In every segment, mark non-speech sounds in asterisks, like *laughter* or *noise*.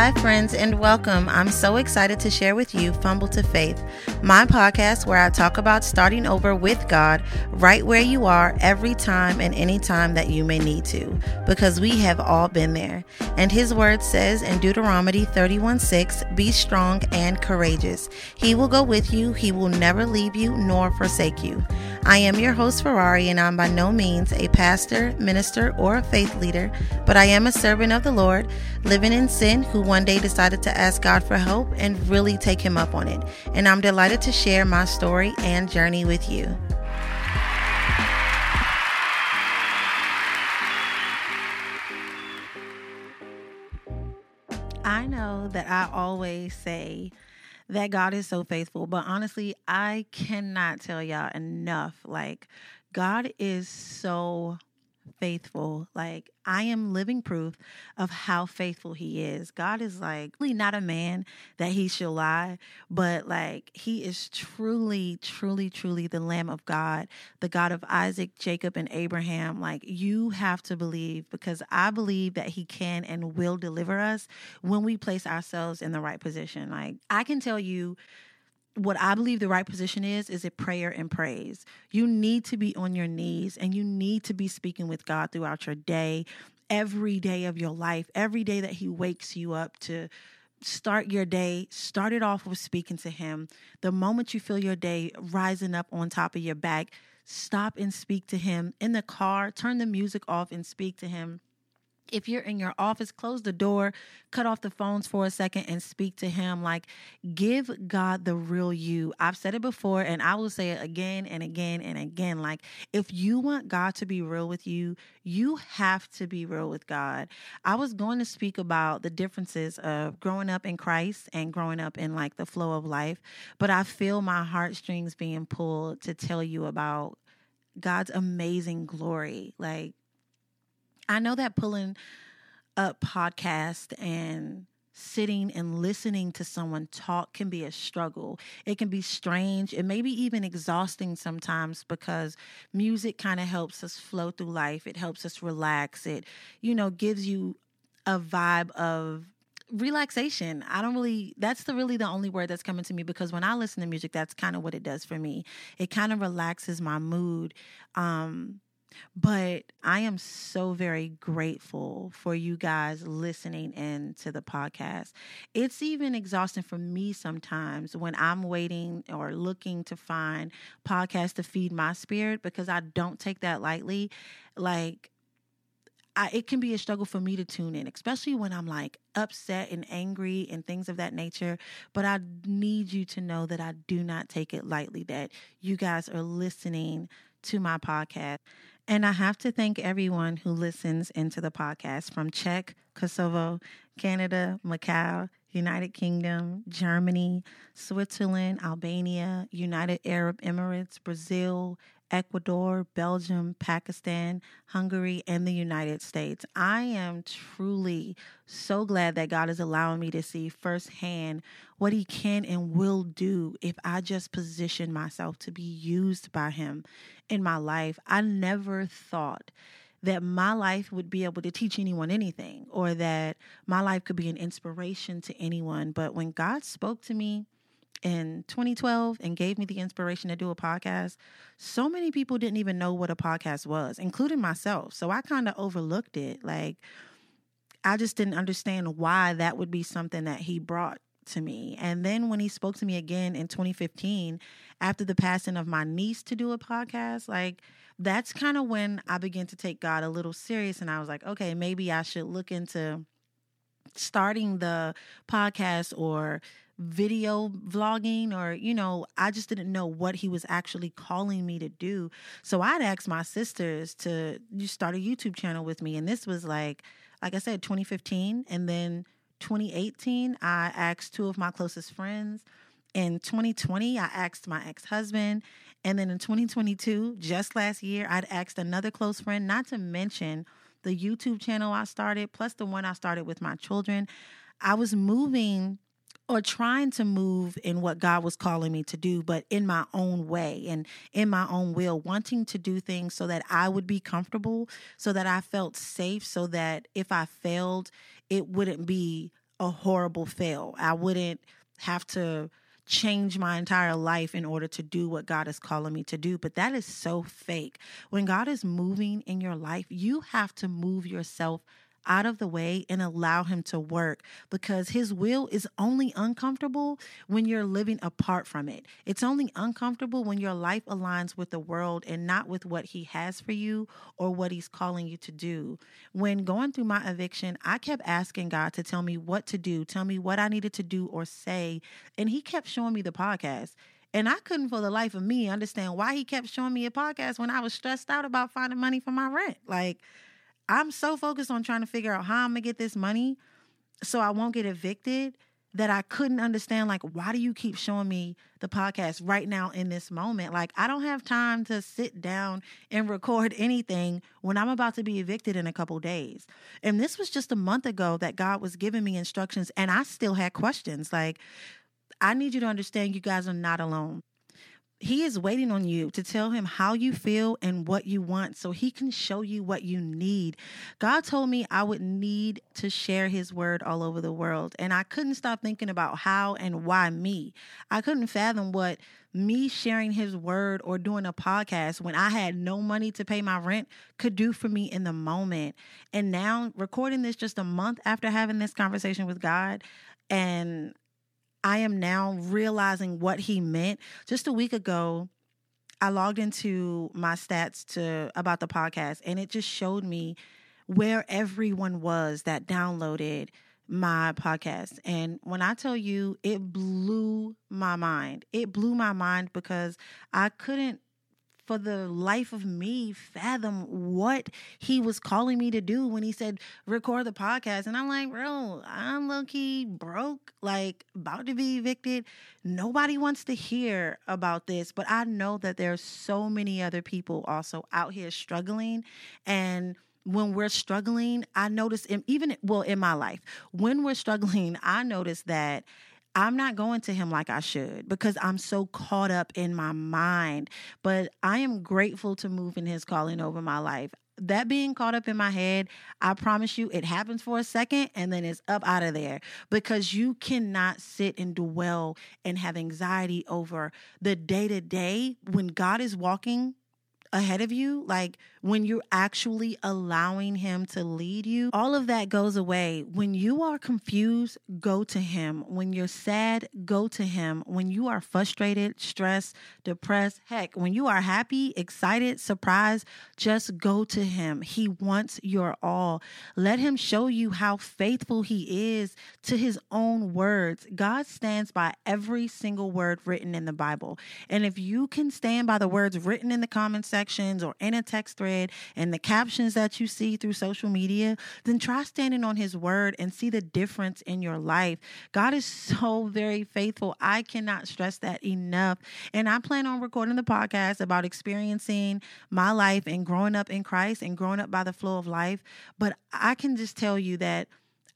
Hi, friends, and welcome. I'm so excited to share with you Fumble to Faith, my podcast where I talk about starting over with God right where you are every time and any time that you may need to, because we have all been there. And His word says in Deuteronomy 31 6, Be strong and courageous. He will go with you, He will never leave you nor forsake you. I am your host, Ferrari, and I'm by no means a pastor, minister, or a faith leader, but I am a servant of the Lord, living in sin who one day decided to ask God for help and really take Him up on it. And I'm delighted to share my story and journey with you. I know that I always say that God is so faithful, but honestly, I cannot tell y'all enough. Like, God is so faithful. Like I am living proof of how faithful he is. God is like really not a man that he shall lie, but like he is truly, truly, truly the Lamb of God, the God of Isaac, Jacob, and Abraham. Like you have to believe because I believe that he can and will deliver us when we place ourselves in the right position. Like I can tell you what I believe the right position is is a prayer and praise. You need to be on your knees and you need to be speaking with God throughout your day, every day of your life, every day that He wakes you up to start your day, start it off with speaking to Him. The moment you feel your day rising up on top of your back, stop and speak to Him. In the car, turn the music off and speak to Him if you're in your office, close the door, cut off the phones for a second and speak to him. Like, give God the real you. I've said it before and I will say it again and again and again. Like, if you want God to be real with you, you have to be real with God. I was going to speak about the differences of growing up in Christ and growing up in like the flow of life, but I feel my heartstrings being pulled to tell you about God's amazing glory. Like, I know that pulling up podcast and sitting and listening to someone talk can be a struggle. It can be strange. It may be even exhausting sometimes because music kind of helps us flow through life. It helps us relax. It, you know, gives you a vibe of relaxation. I don't really that's the really the only word that's coming to me because when I listen to music that's kind of what it does for me. It kind of relaxes my mood. Um but I am so very grateful for you guys listening in to the podcast. It's even exhausting for me sometimes when I'm waiting or looking to find podcasts to feed my spirit because I don't take that lightly. Like, I, it can be a struggle for me to tune in, especially when I'm like upset and angry and things of that nature. But I need you to know that I do not take it lightly, that you guys are listening to my podcast. And I have to thank everyone who listens into the podcast from Czech, Kosovo, Canada, Macau, United Kingdom, Germany, Switzerland, Albania, United Arab Emirates, Brazil, Ecuador, Belgium, Pakistan, Hungary, and the United States. I am truly so glad that God is allowing me to see firsthand what He can and will do if I just position myself to be used by Him in my life. I never thought that my life would be able to teach anyone anything or that my life could be an inspiration to anyone. But when God spoke to me, in 2012 and gave me the inspiration to do a podcast, so many people didn't even know what a podcast was, including myself. So I kind of overlooked it. Like, I just didn't understand why that would be something that he brought to me. And then when he spoke to me again in 2015, after the passing of my niece to do a podcast, like, that's kind of when I began to take God a little serious. And I was like, okay, maybe I should look into starting the podcast or video vlogging or you know i just didn't know what he was actually calling me to do so i'd asked my sisters to start a youtube channel with me and this was like like i said 2015 and then 2018 i asked two of my closest friends. In 2020 i asked my ex-husband. And then in 2022 just last year i'd asked another close friend not to mention the youtube channel i started plus the one i started with my children. I was moving or trying to move in what God was calling me to do, but in my own way and in my own will, wanting to do things so that I would be comfortable, so that I felt safe, so that if I failed, it wouldn't be a horrible fail. I wouldn't have to change my entire life in order to do what God is calling me to do. But that is so fake. When God is moving in your life, you have to move yourself out of the way and allow him to work because his will is only uncomfortable when you're living apart from it. It's only uncomfortable when your life aligns with the world and not with what he has for you or what he's calling you to do. When going through my eviction, I kept asking God to tell me what to do, tell me what I needed to do or say, and he kept showing me the podcast. And I couldn't for the life of me understand why he kept showing me a podcast when I was stressed out about finding money for my rent. Like, I'm so focused on trying to figure out how I'm gonna get this money so I won't get evicted that I couldn't understand like why do you keep showing me the podcast right now in this moment? Like I don't have time to sit down and record anything when I'm about to be evicted in a couple days. And this was just a month ago that God was giving me instructions and I still had questions like I need you to understand you guys are not alone. He is waiting on you to tell him how you feel and what you want so he can show you what you need. God told me I would need to share his word all over the world. And I couldn't stop thinking about how and why me. I couldn't fathom what me sharing his word or doing a podcast when I had no money to pay my rent could do for me in the moment. And now, recording this just a month after having this conversation with God, and I am now realizing what he meant. Just a week ago, I logged into my stats to about the podcast and it just showed me where everyone was that downloaded my podcast. And when I tell you it blew my mind. It blew my mind because I couldn't for the life of me fathom what he was calling me to do when he said record the podcast. And I'm like, bro, I'm low key broke, like about to be evicted. Nobody wants to hear about this, but I know that there's so many other people also out here struggling and when we're struggling, I notice even well in my life, when we're struggling, I notice that I'm not going to him like I should because I'm so caught up in my mind. But I am grateful to move in his calling over my life. That being caught up in my head, I promise you it happens for a second and then it's up out of there because you cannot sit and dwell and have anxiety over the day to day when God is walking ahead of you, like when you're actually allowing Him to lead you, all of that goes away. When you are confused, go to Him. When you're sad, go to Him. When you are frustrated, stressed, depressed, heck, when you are happy, excited, surprised, just go to Him. He wants your all. Let Him show you how faithful He is to His own words. God stands by every single word written in the Bible. And if you can stand by the words written in the comment sections or in a text thread, and the captions that you see through social media, then try standing on his word and see the difference in your life. God is *laughs* so very faithful. I cannot stress that enough. And I plan on recording the podcast about experiencing my life and growing up in Christ and growing up by the flow of life. But I can just tell you that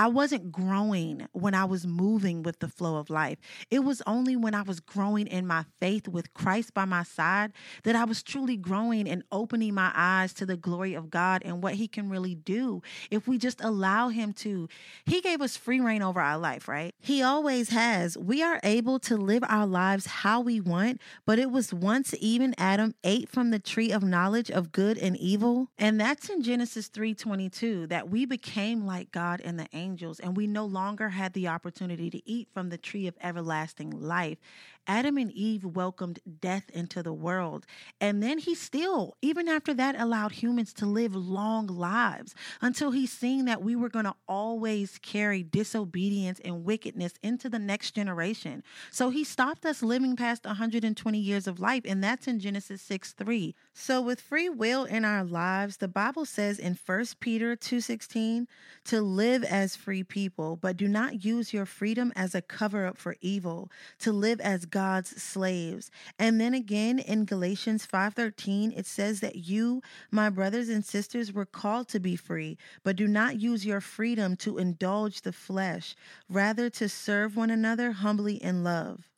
I wasn't growing when I was moving with the flow of life. It was only when I was growing in my faith with Christ by my side that I was truly growing and opening my eyes to the glory of God and what He can really do if we just allow Him to. He gave us free reign over our life, right? He always has. We are able to live our lives how we want, but it was once even Adam ate from the tree of knowledge of good and evil. And that's in Genesis 3:22 that we became like God in the angels, and we no longer had the opportunity to eat from the tree of everlasting life. Adam and Eve welcomed death into the world. And then he still, even after that, allowed humans to live long lives until he seen that we were going to always carry disobedience and wickedness into the next generation. So he stopped us living past 120 years of life, and that's in Genesis 6 3. So with free will in our lives, the Bible says in 1 Peter 2:16 to live as free people, but do not use your freedom as a cover up for evil, to live as God's slaves. And then again in Galatians 5:13 it says that you, my brothers and sisters, were called to be free, but do not use your freedom to indulge the flesh, rather to serve one another humbly in love.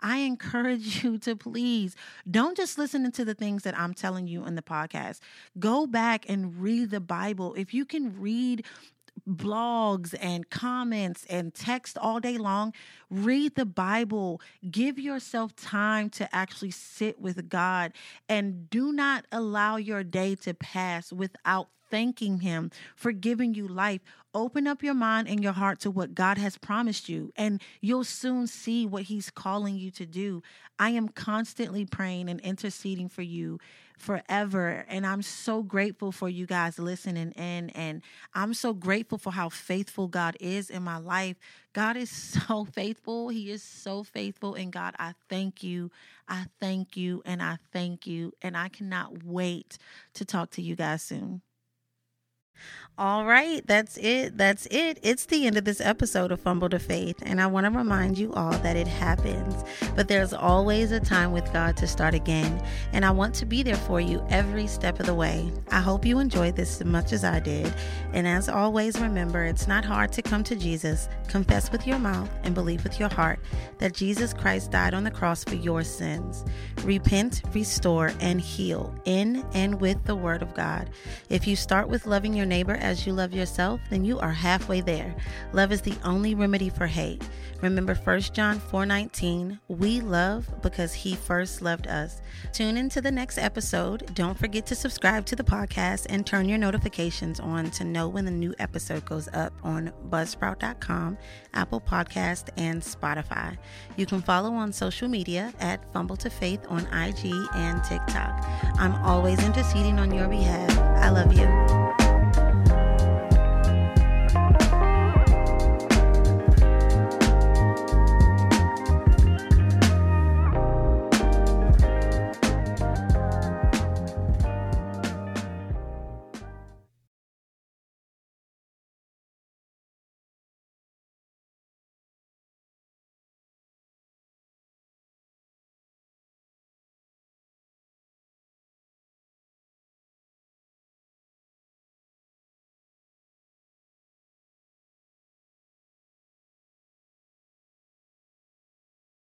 I encourage you to please don't just listen to the things that I'm telling you in the podcast. Go back and read the Bible. If you can read blogs and comments and text all day long. Read the Bible. Give yourself time to actually sit with God and do not allow your day to pass without thanking Him for giving you life. Open up your mind and your heart to what God has promised you, and you'll soon see what He's calling you to do. I am constantly praying and interceding for you forever. And I'm so grateful for you guys listening in. And I'm so grateful for how faithful God is in my life. God is *laughs* so faithful. He is so faithful. And God, I thank you. I thank you. And I thank you. And I cannot wait to talk to you guys soon. All right, that's it. That's it. It's the end of this episode of Fumble to Faith, and I want to remind you all that it happens, but there's always a time with God to start again, and I want to be there for you every step of the way. I hope you enjoyed this as much as I did, and as always, remember it's not hard to come to Jesus, confess with your mouth, and believe with your heart that Jesus Christ died on the cross for your sins. Repent, restore, and heal in and with the Word of God. If you start with loving your neighbor as you love yourself, then you are halfway there. Love is the only remedy for hate. Remember 1 John 4:19, we love because he first loved us. Tune into the next episode. Don't forget to subscribe to the podcast and turn your notifications on to know when the new episode goes up on buzzsprout.com, Apple Podcast, and Spotify. You can follow on social media at Fumble to Faith on IG and TikTok. I'm always interceding on your behalf. I love you.